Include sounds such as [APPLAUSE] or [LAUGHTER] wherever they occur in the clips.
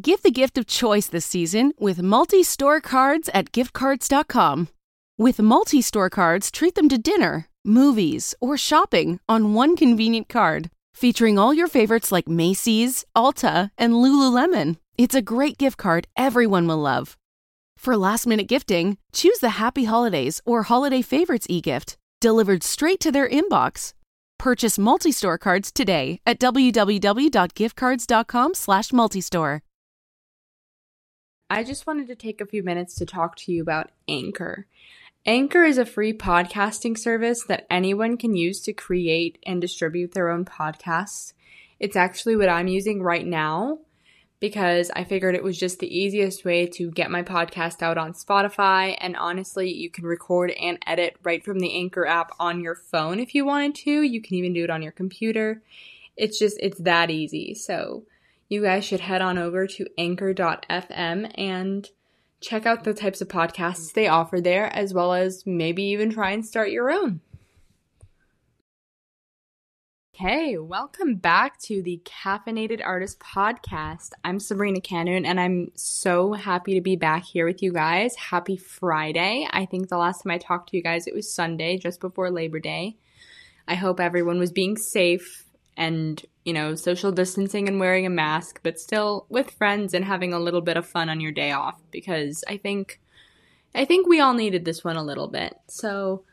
Give the gift of choice this season with multi-store cards at giftcards.com. With multi-store cards, treat them to dinner, movies, or shopping on one convenient card, featuring all your favorites like Macy's, Ulta, and Lululemon. It's a great gift card everyone will love. For last-minute gifting, choose the Happy Holidays or Holiday Favorites e-gift, delivered straight to their inbox. Purchase multi-store cards today at www.giftcards.com/multistore. I just wanted to take a few minutes to talk to you about Anchor. Anchor is a free podcasting service that anyone can use to create and distribute their own podcasts. It's actually what I'm using right now because I figured it was just the easiest way to get my podcast out on Spotify. And honestly, you can record and edit right from the Anchor app on your phone if you wanted to. You can even do it on your computer. It's just, it's that easy. So you guys should head on over to anchor.fm and check out the types of podcasts they offer there, as well as maybe even try and start your own. Hey, welcome back to the Caffeinated Artist Podcast. I'm Sabrina Kenoun, and I'm so happy to be back here with you guys. Happy Friday. I think the last time I talked to you guys, it was Sunday, just before Labor Day. I hope everyone was being safe and, you know, social distancing and wearing a mask, but still with friends and having a little bit of fun on your day off because I think I think we all needed this one a little bit. So,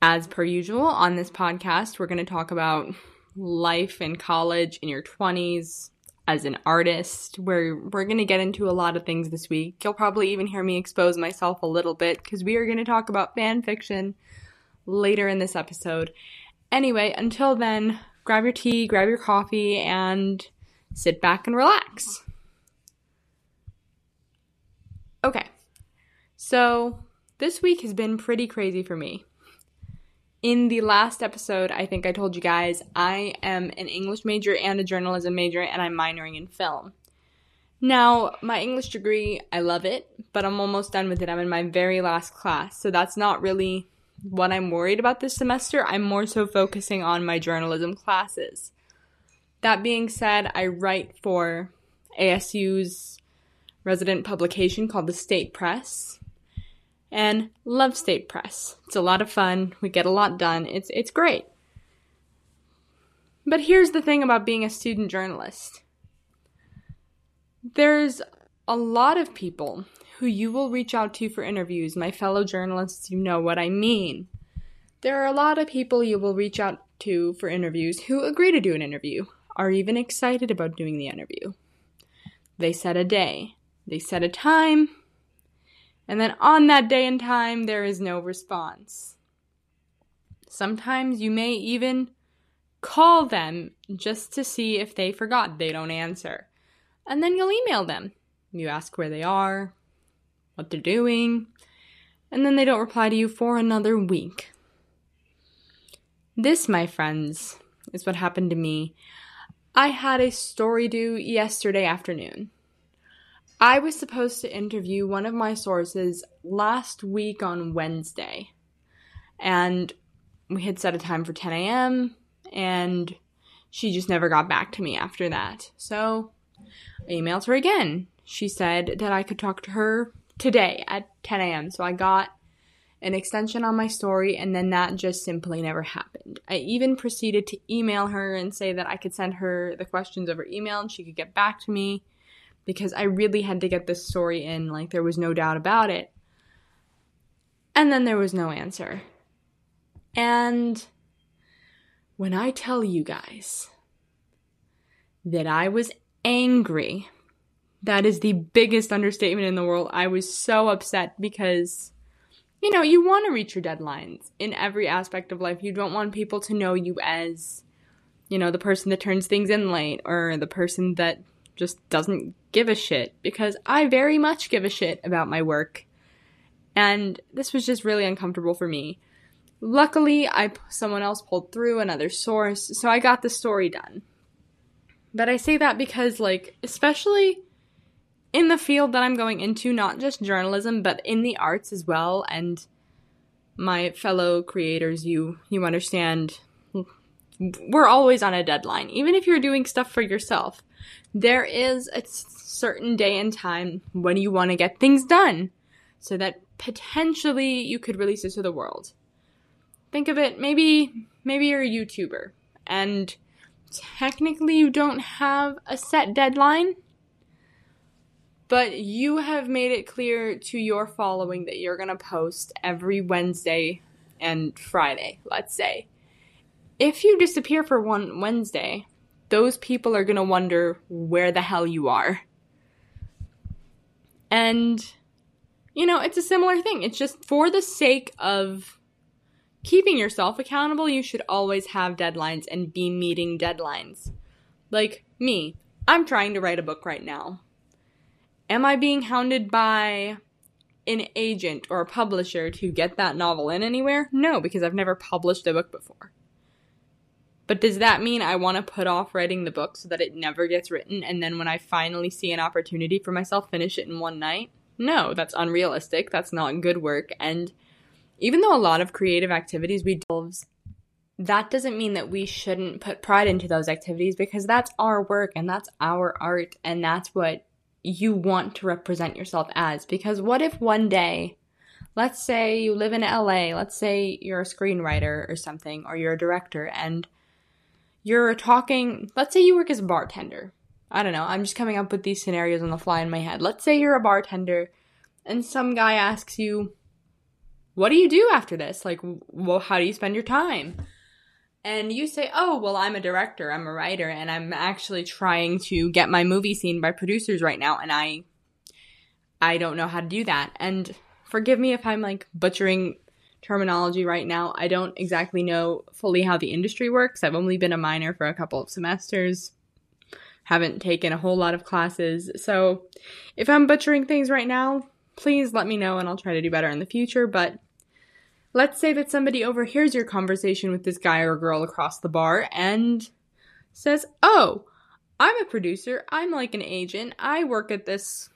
as per usual on this podcast, we're going to talk about life in college in your 20s as an artist. We're we're going to get into a lot of things this week. You'll probably even hear me expose myself a little bit cuz we are going to talk about fan fiction later in this episode. Anyway, until then, grab your tea, grab your coffee, and sit back and relax. Okay, so this week has been pretty crazy for me. In the last episode, I think I told you guys I am an English major and a journalism major, and I'm minoring in film. Now, my English degree, I love it, but I'm almost done with it. I'm in my very last class, so that's not really what I'm worried about this semester. I'm more so focusing on my journalism classes. That being said, I write for ASU's resident publication called the State Press and love State Press. It's a lot of fun. We get a lot done. It's it's great. But here's the thing about being a student journalist. There's a lot of people who you will reach out to for interviews. My fellow journalists, you know what I mean. There are a lot of people you will reach out to for interviews who agree to do an interview, are even excited about doing the interview. They set a day, they set a time, and then on that day and time, there is no response. Sometimes you may even call them just to see if they forgot they don't answer. And then you'll email them. You ask where they are, what they're doing, and then they don't reply to you for another week. This, my friends, is what happened to me. I had a story due yesterday afternoon. I was supposed to interview one of my sources last week on Wednesday, and we had set a time for 10 a.m., and she just never got back to me after that. So I emailed her again. She said that I could talk to her today at 10 a.m. So I got an extension on my story, and then that just simply never happened. I even proceeded to email her and say that I could send her the questions over email and she could get back to me because I really had to get this story in, like, there was no doubt about it. And then there was no answer. And when I tell you guys that I was angry that is the biggest understatement in the world. I was so upset because, you know, you want to reach your deadlines in every aspect of life. You don't want people to know you as, you know, the person that turns things in late or the person that just doesn't give a shit because I very much give a shit about my work. And this was just really uncomfortable for me. Luckily, I someone else pulled through another source, so I got the story done. But I say that because like especially in the field that I'm going into, not just journalism, but in the arts as well and my fellow creators, you you understand we're always on a deadline. Even if you're doing stuff for yourself, there is a certain day and time when you want to get things done so that potentially you could release it to the world. Think of it maybe maybe you're a YouTuber and technically you don't have a set deadline, but you have made it clear to your following that you're going to post every Wednesday and Friday, let's say. If you disappear for one Wednesday, those people are going to wonder where the hell you are. And, you know, it's a similar thing. It's just for the sake of keeping yourself accountable, you should always have deadlines and be meeting deadlines. Like me, I'm trying to write a book right now. Am I being hounded by an agent or a publisher to get that novel in anywhere? No, because I've never published a book before. But does that mean I want to put off writing the book so that it never gets written and then when I finally see an opportunity for myself finish it in one night? No, that's unrealistic. That's not good work and even though a lot of creative activities we do that doesn't mean that we shouldn't put pride into those activities because that's our work and that's our art and that's what you want to represent yourself as. Because what if one day, let's say you live in LA, let's say you're a screenwriter or something, or you're a director, and you're talking, let's say you work as a bartender. I don't know, I'm just coming up with these scenarios on the fly in my head. Let's say you're a bartender and some guy asks you, What do you do after this? Like, well, how do you spend your time? And you say, Oh, well, I'm a director, I'm a writer, and I'm actually trying to get my movie seen by producers right now, and I. I don't know how to do that. And forgive me if I'm like butchering terminology right now. I don't exactly know fully how the industry works. I've only been a minor for a couple of semesters, haven't taken a whole lot of classes. So if I'm butchering things right now, please let me know and I'll try to do better in the future. But let's say that somebody overhears your conversation with this guy or girl across the bar and says, Oh, I'm a producer. I'm like an agent. I work at this,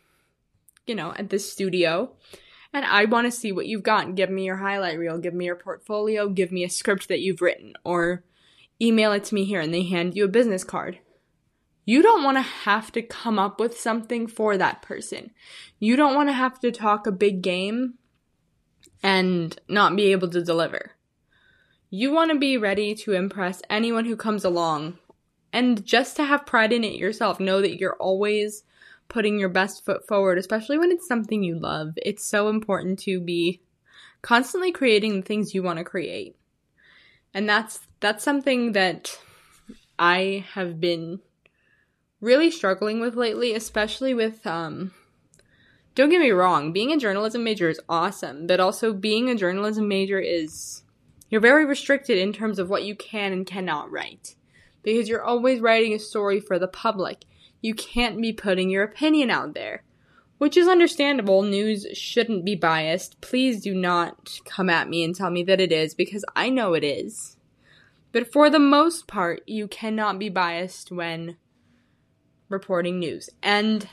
you know, at this studio and I want to see what you've got. Give me your highlight reel, give me your portfolio, give me a script that you've written, or email it to me here and they hand you a business card. You don't want to have to come up with something for that person. You don't want to have to talk a big game and not be able to deliver. You want to be ready to impress anyone who comes along and just to have pride in it yourself. Know that you're always putting your best foot forward, especially when it's something you love. It's so important to be constantly creating the things you want to create. And that's that's something that I have been really struggling with lately, especially with um don't get me wrong, being a journalism major is awesome, but also being a journalism major is you're very restricted in terms of what you can and cannot write because you're always writing a story for the public you can't be putting your opinion out there. Which is understandable. News shouldn't be biased. Please do not come at me and tell me that it is, because I know it is. But for the most part, you cannot be biased when reporting news. And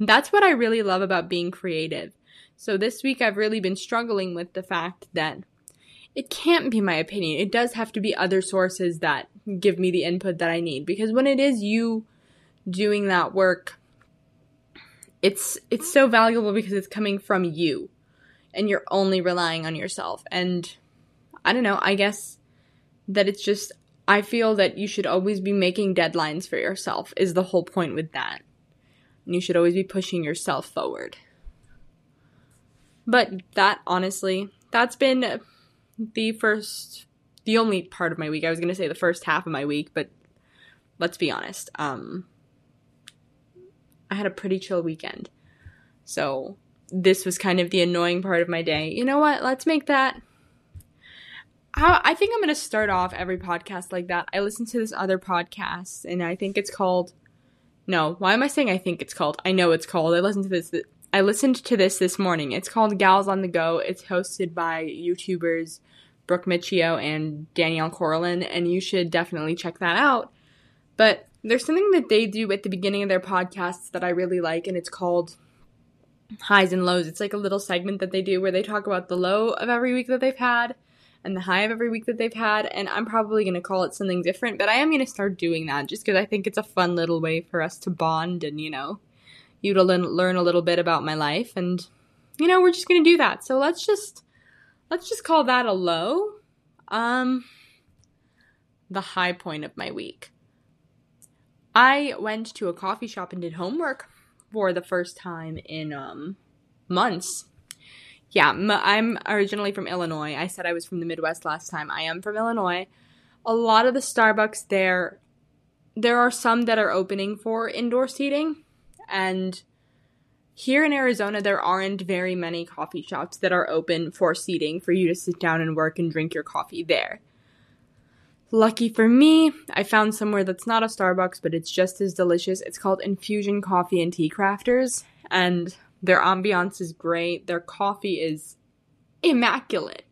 that's what I really love about being creative. So this week I've really been struggling with the fact that it can't be my opinion. It does have to be other sources that give me the input that I need. Because when it is you doing that work it's it's so valuable because it's coming from you and you're only relying on yourself and i don't know i guess that it's just i feel that you should always be making deadlines for yourself is the whole point with that and you should always be pushing yourself forward but that honestly that's been the first the only part of my week i was going to say the first half of my week but let's be honest um I had a pretty chill weekend. So this was kind of the annoying part of my day. You know what? Let's make that. I think I'm going to start off every podcast like that. I listen to this other podcast, and I think it's called No, why am I saying I think it's called? I know it's called. I listened to this. I listened to this this morning. It's called Gals on the Go. It's hosted by YouTubers Brooke Miccio and Danielle Carolan, and you should definitely check that out. But there's something that they do at the beginning of their podcasts that I really like, and it's called highs and lows. It's like a little segment that they do where they talk about the low of every week that they've had and the high of every week that they've had. And I'm probably going to call it something different, but I am going to start doing that just because I think it's a fun little way for us to bond and, you know, you to learn a little bit about my life. And, you know, we're just going to do that. So let's just, let's just call that a low. Um, the high point of my week. I went to a coffee shop and did homework for the first time in um, months. Yeah, I'm originally from Illinois. I said I was from the Midwest last time. I am from Illinois. A lot of the Starbucks there, there are some that are opening for indoor seating. And here in Arizona, there aren't very many coffee shops that are open for seating for you to sit down and work and drink your coffee there. Lucky for me, I found somewhere that's not a Starbucks, but it's just as delicious. It's called Infusion Coffee and Tea Crafters, and their ambiance is great. Their coffee is immaculate.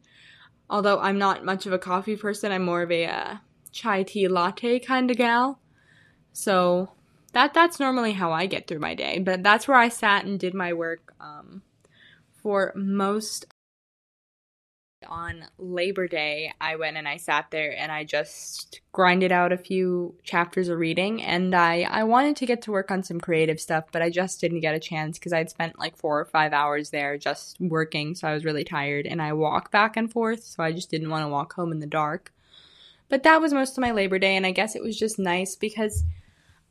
Although I'm not much of a coffee person, I'm more of a uh, chai tea latte kind of gal. So that that's normally how I get through my day. But that's where I sat and did my work um, for most on Labor Day, I went and I sat there and I just grinded out a few chapters of reading. And I, I wanted to get to work on some creative stuff, but I just didn't get a chance because I'd spent like four or five hours there just working. So I was really tired and I walk back and forth. So I just didn't want to walk home in the dark. But that was most of my Labor Day. And I guess it was just nice because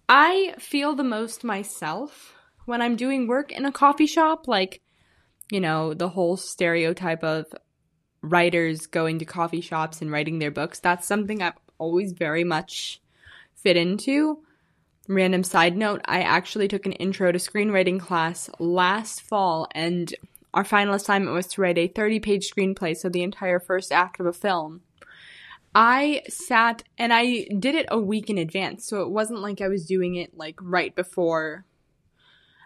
I feel the most myself when I'm doing work in a coffee shop. Like, you know, the whole stereotype of writers going to coffee shops and writing their books. That's something I've always very much fit into. Random side note, I actually took an intro to screenwriting class last fall, and our final assignment was to write a 30 page screenplay, so the entire first act of a film. I sat and I did it a week in advance, so it wasn't like I was doing it like right before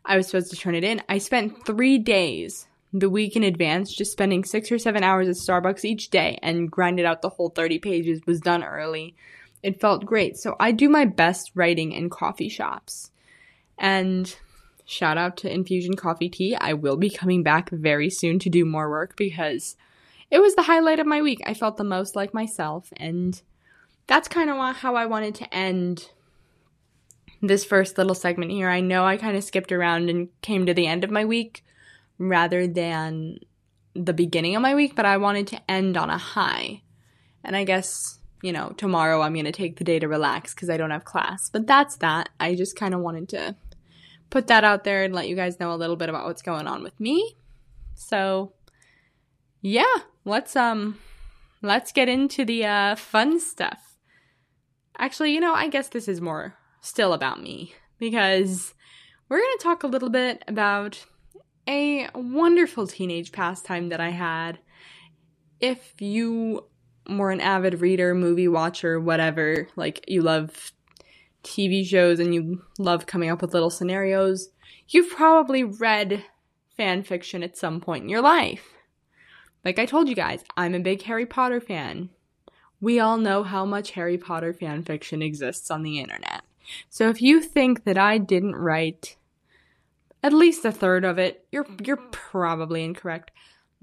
I was supposed to turn it in. I spent three days the week in advance, just spending six or seven hours at Starbucks each day and grinded out the whole 30 pages was done early. It felt great. So I do my best writing in coffee shops. And shout out to Infusion Coffee Tea. I will be coming back very soon to do more work because it was the highlight of my week. I felt the most like myself. And that's kind of how I wanted to end this first little segment here. I know I kind of skipped around and came to the end of my week rather than the beginning of my week, but I wanted to end on a high. And I guess, you know, tomorrow I'm going to take the day to relax because I don't have class. But that's that. I just kind of wanted to put that out there and let you guys know a little bit about what's going on with me. So, yeah, let's um let's get into the uh fun stuff. Actually, you know, I guess this is more still about me because we're going to talk a little bit about a wonderful teenage pastime that I had. If you were an avid reader, movie watcher, whatever, like you love TV shows and you love coming up with little scenarios, you've probably read fan fiction at some point in your life. Like I told you guys, I'm a big Harry Potter fan. We all know how much Harry Potter fan fiction exists on the internet. So if you think that I didn't write at least a third of it. You're you're probably incorrect.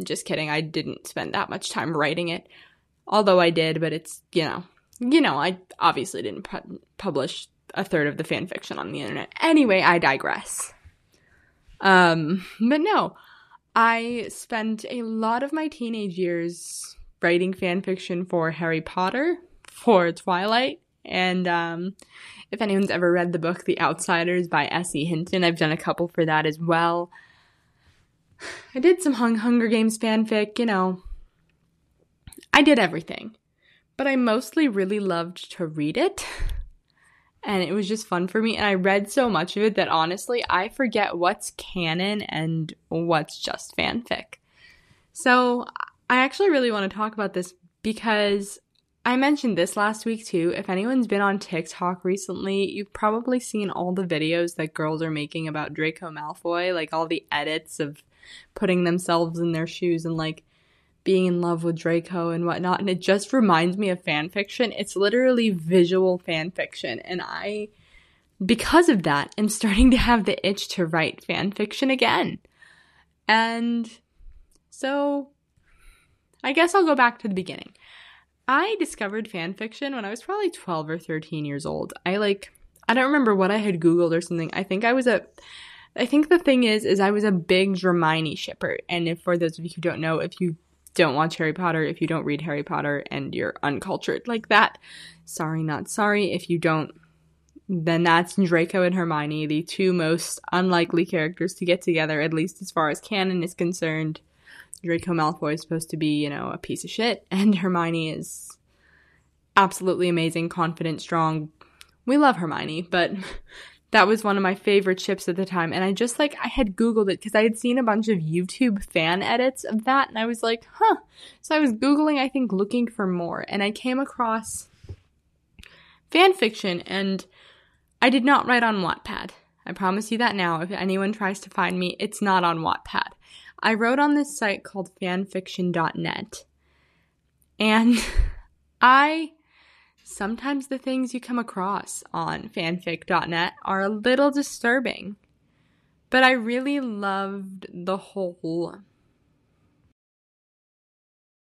Just kidding. I didn't spend that much time writing it, although I did. But it's you know you know I obviously didn't pu- publish a third of the fan fiction on the internet. Anyway, I digress. Um, but no, I spent a lot of my teenage years writing fan fiction for Harry Potter, for Twilight, and um, if anyone's ever read the book The Outsiders by S.E. Hinton, I've done a couple for that as well. I did some Hung Hunger Games fanfic, you know. I did everything. But I mostly really loved to read it. And it was just fun for me. And I read so much of it that honestly, I forget what's canon and what's just fanfic. So I actually really want to talk about this because I mentioned this last week too. If anyone's been on TikTok recently, you've probably seen all the videos that girls are making about Draco Malfoy, like all the edits of putting themselves in their shoes and like being in love with Draco and whatnot. And it just reminds me of fan fiction. It's literally visual fan fiction. And I, because of that, am starting to have the itch to write fan fiction again. And so I guess I'll go back to the beginning. I discovered fan fiction when I was probably 12 or 13 years old. I like I don't remember what I had googled or something. I think I was a I think the thing is is I was a big Hermione shipper. And if for those of you who don't know, if you don't watch Harry Potter, if you don't read Harry Potter and you're uncultured like that, sorry not sorry. If you don't then that's Draco and Hermione, the two most unlikely characters to get together, at least as far as canon is concerned. Draco Malfoy is supposed to be, you know, a piece of shit, [LAUGHS] and Hermione is absolutely amazing, confident, strong. We love Hermione, but [LAUGHS] that was one of my favorite ships at the time. And I just like, I had Googled it because I had seen a bunch of YouTube fan edits of that, and I was like, huh. So I was Googling, I think, looking for more, and I came across fan fiction, and I did not write on Wattpad. I promise you that now. If anyone tries to find me, it's not on Wattpad. I wrote on this site called fanfiction.net. And [LAUGHS] I sometimes the things you come across on fanfic.net are a little disturbing. But I really loved the whole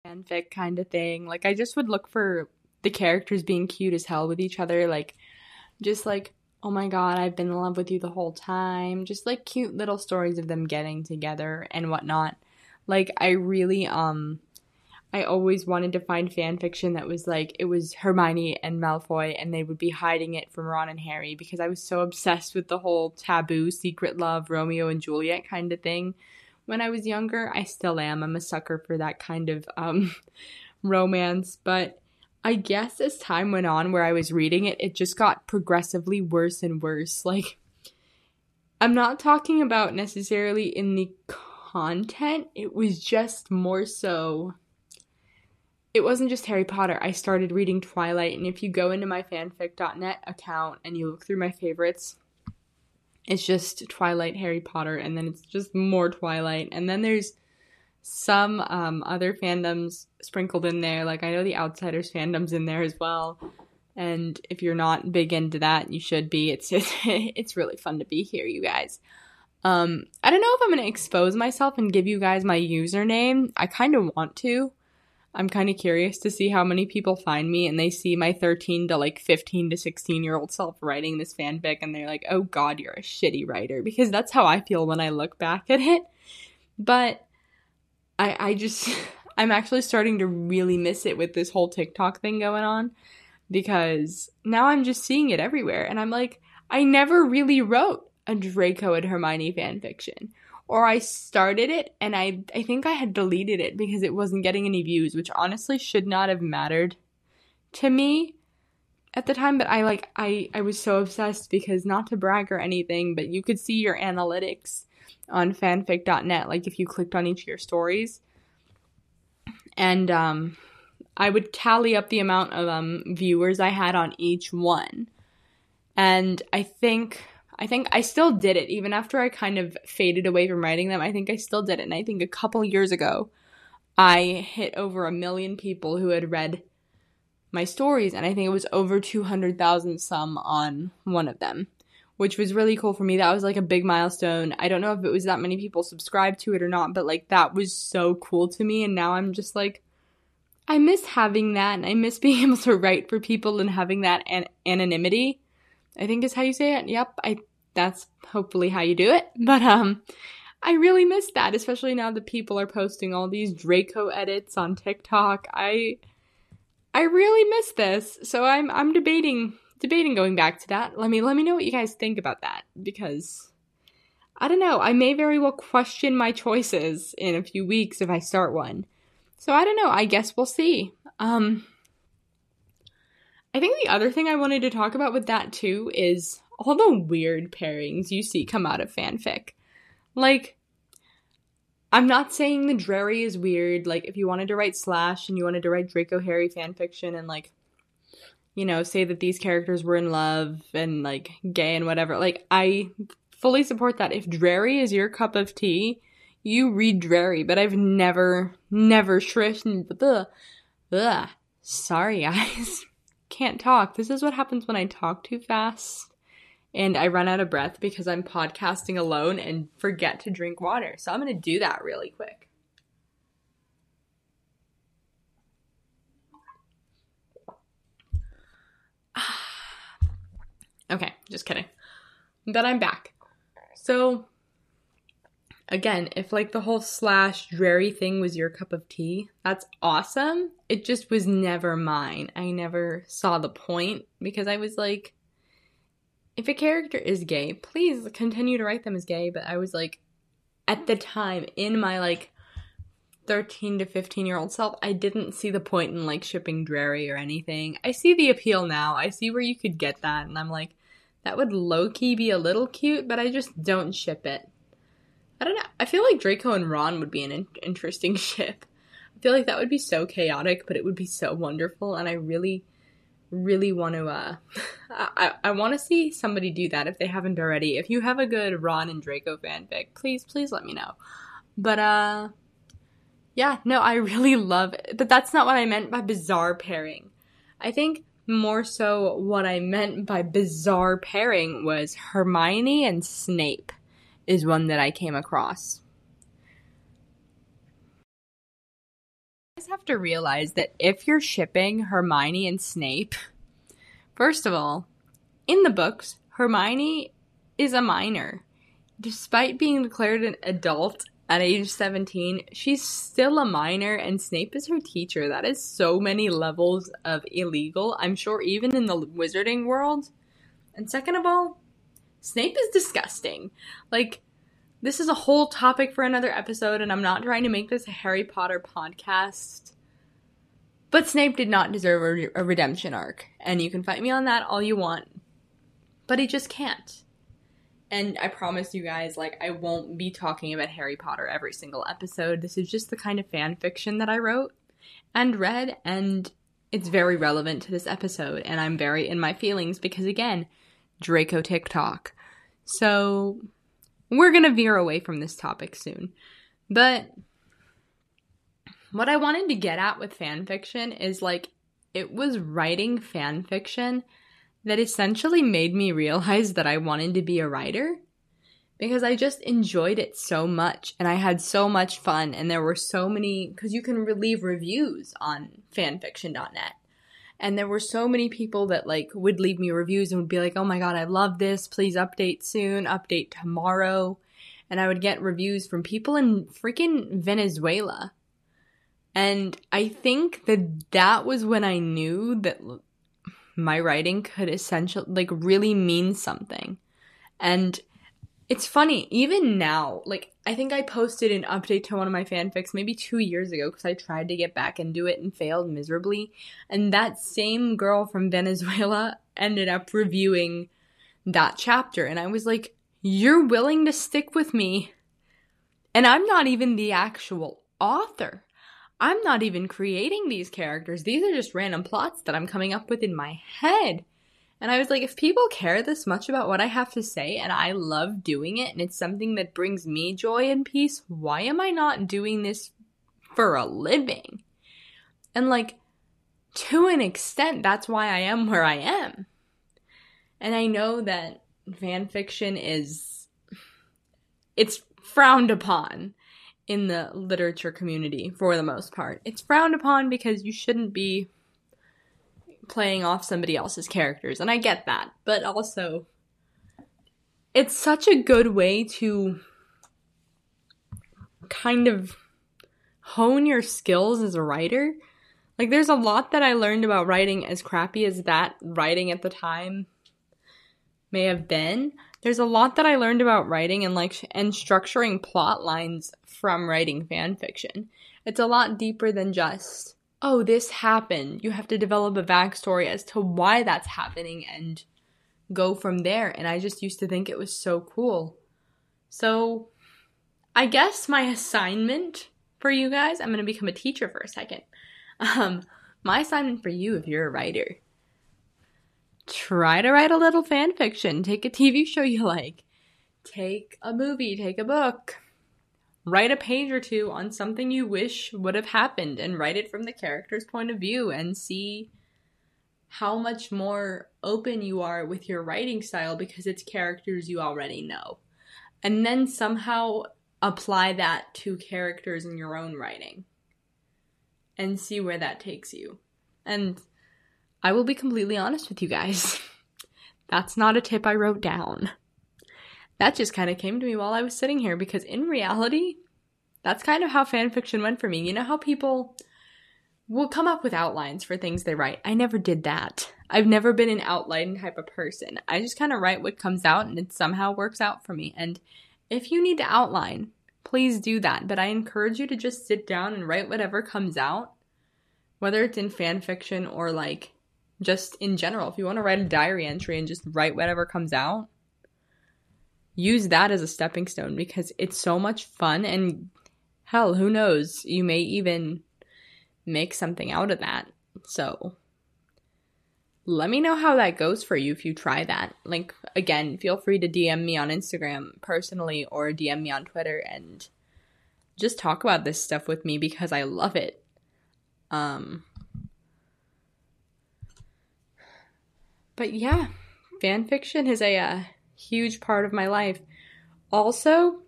fanfic kind of thing. Like I just would look for the characters being cute as hell with each other, like just like oh my god, I've been in love with you the whole time. Just like cute little stories of them getting together and whatnot. Like I really um I always wanted to find fan fiction that was like it was Hermione and Malfoy and they would be hiding it from Ron and Harry because I was so obsessed with the whole taboo secret love Romeo and Juliet kind of thing when I was younger. I still am. I'm a sucker for that kind of um [LAUGHS] romance, but I guess as time went on where I was reading it, it just got progressively worse and worse. Like, I'm not talking about necessarily in the content, it was just more so. It wasn't just Harry Potter. I started reading Twilight, and if you go into my fanfic.net account and you look through my favorites, it's just Twilight, Harry Potter, and then it's just more Twilight. And then there's some um, other fandoms sprinkled in there. Like I know the Outsiders fandoms in there as well. And if you're not big into that, you should be. It's it's, [LAUGHS] it's really fun to be here, you guys. Um, I don't know if I'm gonna expose myself and give you guys my username. I kind of want to. I'm kind of curious to see how many people find me and they see my 13 to like 15 to 16 year old self writing this fanfic and they're like, oh god, you're a shitty writer. Because that's how I feel when I look back at it. But I I just [LAUGHS] I'm actually starting to really miss it with this whole TikTok thing going on because now I'm just seeing it everywhere and I'm like I never really wrote a Draco and Hermione fan fiction. Or I started it and I I think I had deleted it because it wasn't getting any views which honestly should not have mattered to me at the time. But I like I I was so obsessed because not to brag or anything but you could see your analytics on fanfic.net like if you clicked on each of your stories and um I would tally up the amount of um viewers I had on each one. And I think I think I still did it even after I kind of faded away from writing them. I think I still did it. And I think a couple years ago I hit over a million people who had read my stories and I think it was over 200,000 some on one of them which was really cool for me. That was like a big milestone. I don't know if it was that many people subscribed to it or not, but like that was so cool to me. And now I'm just like, I miss having that. And I miss [LAUGHS] being able to write for people and having that an- anonymity. I think is how you say it. Yep. I, that's hopefully how you do it. But, um, I really miss that, especially now that people are posting all these Draco edits on TikTok. I, I really miss this. So I'm, I'm debating debating going back to that. Let me let me know what you guys think about that because I don't know. I may very well question my choices in a few weeks if I start one. So I don't know. I guess we'll see. Um I think the other thing I wanted to talk about with that too is all the weird pairings you see come out of fanfic. Like I'm not saying the Drarry is weird. Like if you wanted to write Slash and you wanted to write Draco Harry fanfiction and like you know, say that these characters were in love and like gay and whatever. Like I fully support that. If Drarry is your cup of tea, you read Drarry, but I've never, never shrifted. Ugh. Ugh. Sorry, [LAUGHS] guys. Can't talk. This is what happens when I talk too fast and I run out of breath because I'm podcasting alone and forget to drink water. So I'm going to do that really quick. Okay, just kidding. But I'm back. So again, if like the whole slash Drarry thing was your cup of tea, that's awesome. It just was never mine. I never saw the point because I was like, if a character is gay, please continue to write them as gay. But I was like, at the time, in my like 13 to 15 year old self, I didn't see the point in like shipping Drarry or anything. I see the appeal now. I see where you could get that. And I'm like, that would low key be a little cute, but I just don't ship it. I don't know. I feel like Draco and Ron would be an in- interesting [LAUGHS] ship. I feel like that would be so chaotic, but it would be so wonderful. And I really really want to uh [LAUGHS] I, I want to see somebody do that if they haven't already. If you have a good Ron and Draco fanfic, please please let me know. But uh yeah, no, I [LAUGHS] really love it. But that's not what I meant by bizarre pairing. I think more so what I meant by bizarre pairing was Hermione and Snape is one that I came across. You guys have to realize that if you're shipping Hermione and Snape, first of all, in the books, Hermione is a minor. Despite being declared an adult at age 17, she's still a minor and Snape is her teacher. That is so many levels of illegal, I'm sure, even in the wizarding world. And second of all, Snape is disgusting. Like, this is a whole topic for another episode, and I'm not trying to make this a Harry Potter podcast. But Snape did not deserve a, a redemption arc, and you can fight me on that all you want. But he just can't. And I promise you guys, like, I won't be talking about Harry Potter every single episode. This is just the kind of fan fiction that I wrote and read, and it's very relevant to this episode. And I'm very in my feelings because, again, Draco TikTok. So, we're going to veer away from this topic soon. But what I wanted to get at with fan fiction is like it was writing fan fiction that essentially made me realize that I wanted to be a writer because I just enjoyed it so much and I had so much fun and there were so many cuz you can leave reviews on fanfiction.net and there were so many people that like would leave me reviews and would be like, "Oh my god, I love this. Please update soon. Update tomorrow." And I would get reviews from people in freaking Venezuela. And I think that that was when I knew that my writing could essentially like really mean something. And it's funny, even now, like, I think I posted an update to one of my fanfics maybe two years ago because I tried to get back into it and failed miserably. And that same girl from Venezuela [LAUGHS] ended up reviewing that chapter. And I was like, You're willing to stick with me. And I'm not even the actual author. I'm not even creating these characters. These are just random plots that I'm coming up with in my head. And I was like, if people care this much about what I have to say and I love doing it and it's something that brings me joy and peace, why am I not doing this for a living? And like, to an extent, that's why I am where I am. And I know that fan fiction is, it's frowned upon in the literature community for the most part. It's frowned upon because you shouldn't be playing off somebody else's characters, and I get that, but also it's such a good way to kind of hone your skills as a writer. Like there's a lot that I learned about writing as crappy as that writing at the time may have been. There's a lot that I learned about writing and like and structuring plot lines from writing fan fiction. It's a lot deeper than just oh, this happened. You have to develop a backstory as to why that's happening and go from there. And I just used to think it was so cool. So, I guess my assignment for you guys, I'm going to become a teacher for a second. [LAUGHS] Um, my assignment for you, if you're a writer, try to write a little fan fiction. Take a TV show you like. Take a movie, take a book. Write a page or two on something you wish would have happened and write it from the character's point of view and see how much more open you are with your writing style because it's characters you already know. And then somehow apply that to characters in your own writing and see where that takes you. And I will be completely honest with you guys. [LAUGHS] That's not a tip I wrote down. That just kind of came to me while I was sitting here because in reality, that's kind of how fanfiction went for me. You know how people will come up with outlines for things they write? I never did that. I've never been an outline type of person. I just kind of write what comes out and it somehow works out for me. And if you need to outline, please do that. But I encourage you to just sit down and write whatever comes out, whether it's in fan fiction or like just in general, if you want to write a diary entry and just write whatever comes out, use that as a stepping stone because it's so much fun and hell, who knows, you may even make something out of that. So, let me know how that goes for you if you try that. Like, again, feel free to DM me on Instagram personally or DM me on Twitter and just talk about this stuff with me because I love it. Um, But yeah, fan fiction is a uh, huge part of my life. Also,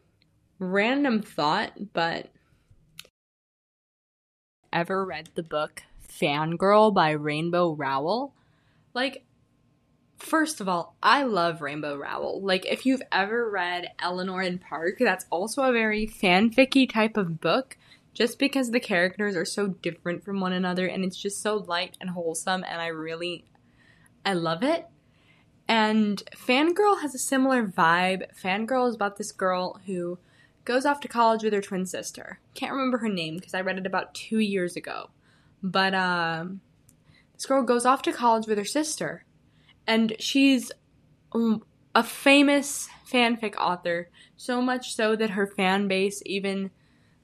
random thought, but ever read the book Fangirl by Rainbow Rowell? Like, first of all, I love Rainbow Rowell. Like, if you've ever read Eleanor and Park, that's also a very fanficky type of book. Just because the characters are so different from one another and it's just so light and wholesome, and I really I love it. And Fangirl has a similar vibe. Fangirl is about this girl who goes off to college with her twin sister. Can't remember her name because I read it about two years ago. But um, this girl goes off to college with her sister, and she's um, a famous fanfic author. So much so that her fan base even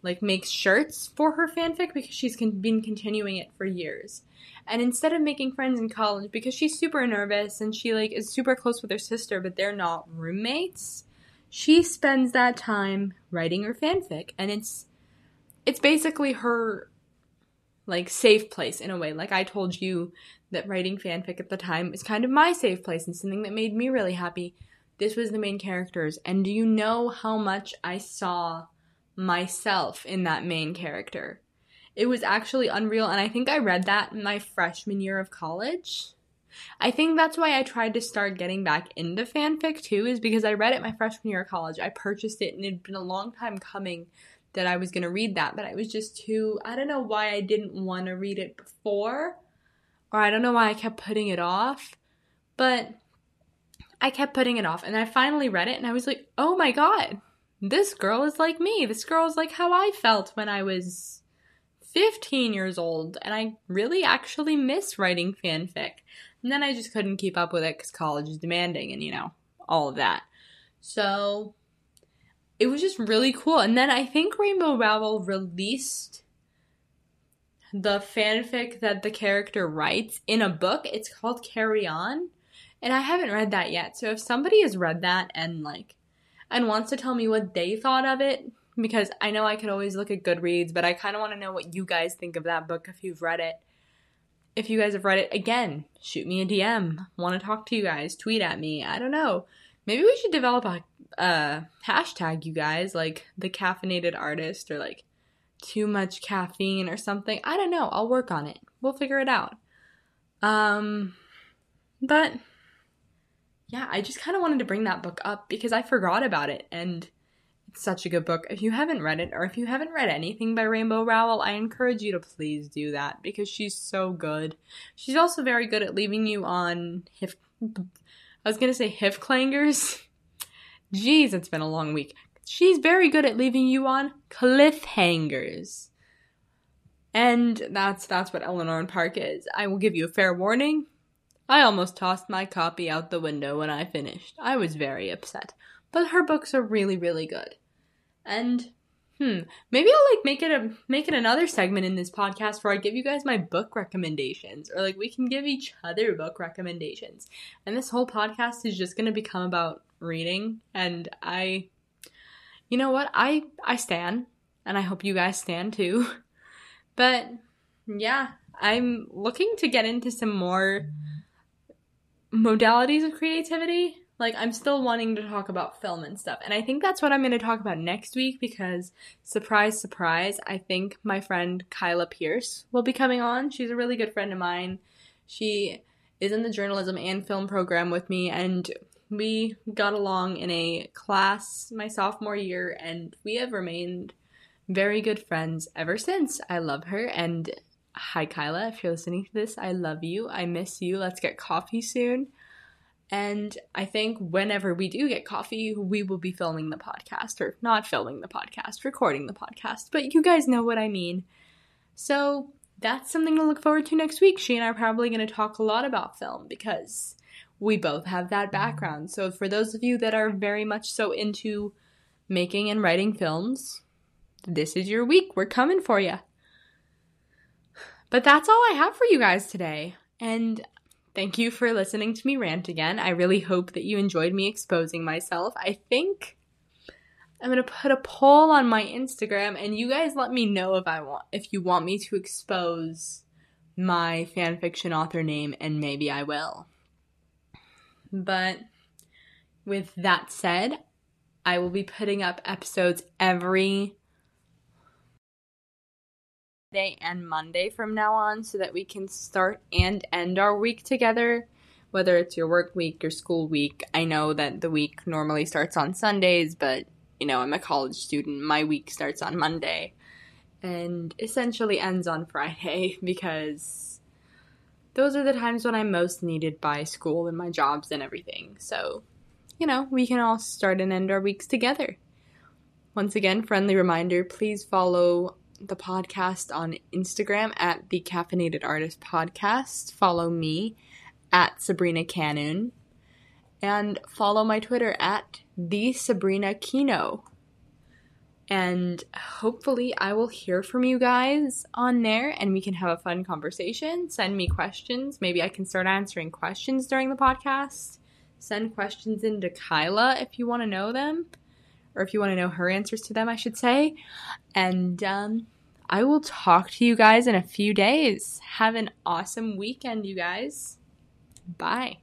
like makes shirts for her fanfic because she's con- been continuing it for years. And instead of making friends in college, because she's super nervous and she like is super close with her sister, but they're not roommates, she spends that time writing her fanfic, and it's it's basically her like safe place in a way. Like I told you that writing fanfic at the time is kind of my safe place and something that made me really happy. This was the main characters, and do you know how much I saw myself in that main character? It was actually unreal, and I think I read that my freshman year of college. I think that's why I tried to start getting back into fanfic too, is because I read it my freshman year of college. I purchased it, and it had been a long time coming that I was going to read that, but I was just too, I don't know why I didn't want to read it before, or I don't know why I kept putting it off, but I kept putting it off, and I finally read it, and I was like, oh my god, this girl is like me. This girl is like how I felt when I was 15 years old, and I really actually miss writing fanfic. And then I just couldn't keep up with it because college is demanding and, you know, all of that. So it was just really cool. And then I think Rainbow Rowell released the fanfic that the character writes in a book. It's called Carry On. And I haven't read that yet. So if somebody has read that and like and wants to tell me what they thought of it, because I know I could always look at Goodreads, but I kind of want to know what you guys think of that book if you've read it. If you guys have read it, again, shoot me a DM. Want to talk to you guys? Tweet at me. I don't know. Maybe we should develop a hashtag, you guys, like the caffeinated artist or like too much caffeine or something. I don't know. I'll work on it. We'll figure it out. Um, but yeah, I just kind of wanted to bring that book up because I forgot about it and it's such a good book. If you haven't read it, or if you haven't read anything by Rainbow Rowell, I encourage you to please do that because she's so good. She's also very good at leaving you on hif. I was gonna say hif clangers. [LAUGHS] Jeez, it's been a long week. She's very good at leaving you on cliffhangers. And that's that's what Eleanor and Park is. I will give you a fair warning. I almost tossed my copy out the window when I finished. I was very upset. But her books are really, really good. And Hmm. Maybe I'll like make it a make it another segment in this podcast where I give you guys my book recommendations, or like we can give each other book recommendations. And this whole podcast is just gonna become about reading. And I, you know what? I I stand, and I hope you guys stand too. [LAUGHS] But yeah, I'm looking to get into some more modalities of creativity. Like, I'm still wanting to talk about film and stuff. And I think that's what I'm going to talk about next week because, surprise, surprise, I think my friend Kyla Pierce will be coming on. She's a really good friend of mine. She is in the journalism and film program with me, and we got along in a class my sophomore year, and we have remained very good friends ever since. I love her, and hi, Kyla, if you're listening to this, I love you. I miss you. Let's get coffee soon. And I think whenever we do get coffee, we will be filming the podcast, or not filming the podcast, recording the podcast. But you guys know what I mean. So that's something to look forward to next week. She and I are probably going to talk a lot about film because we both have that background. So for those of you that are very much so into making and writing films, this is your week. We're coming for you. But that's all I have for you guys today. And thank you for listening to me rant again. I really hope that you enjoyed me exposing myself. I think I'm going to put a poll on my Instagram and you guys let me know if I want if you want me to expose my fanfiction author name and maybe I will. But with that said, I will be putting up episodes every Day and Monday from now on so that we can start and end our week together. Whether it's your work week, your school week. I know that the week normally starts on Sundays, but you know, I'm a college student. My week starts on Monday and essentially ends on Friday [LAUGHS] because those are the times when I'm most needed by school and my jobs and everything. So, you know, we can all start and end our weeks together. Once again, friendly reminder please follow the podcast on Instagram at the Caffeinated Artist Podcast. Follow me at Sabrina Kenoun. And follow my Twitter at the Sabrina Keno. And hopefully, I will hear from you guys on there and we can have a fun conversation. Send me questions. Maybe I can start answering questions during the podcast. Send questions into Kyla if you want to know them or if you want to know her answers to them, I should say. And um, I will talk to you guys in a few days. Have an awesome weekend, you guys. Bye.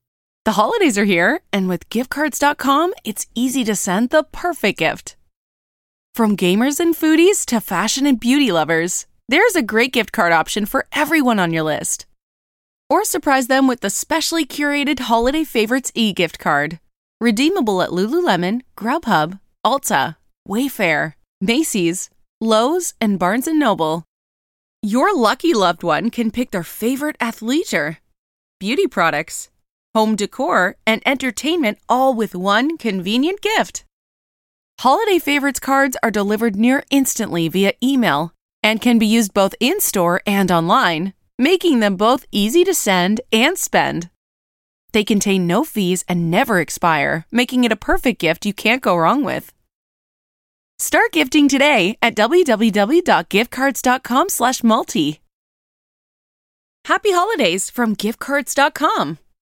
The holidays are here, and with giftcards.com, it's easy to send the perfect gift. From gamers and foodies to fashion and beauty lovers, there's a great gift card option for everyone on your list. Or surprise them with the specially curated Holiday Favorites e gift card. Redeemable at Lululemon, Grubhub, Ulta, Wayfair, Macy's, Lowe's, and Barnes & Noble. Your lucky loved one can pick their favorite athleisure, beauty products, home decor, and entertainment all with one convenient gift. Holiday Favorites cards are delivered near instantly via email and can be used both in store and online, making them both easy to send and spend. They contain no fees and never expire, making it a perfect gift you can't go wrong with. Start gifting today at www.giftcards.com/multi. Happy holidays from giftcards.com.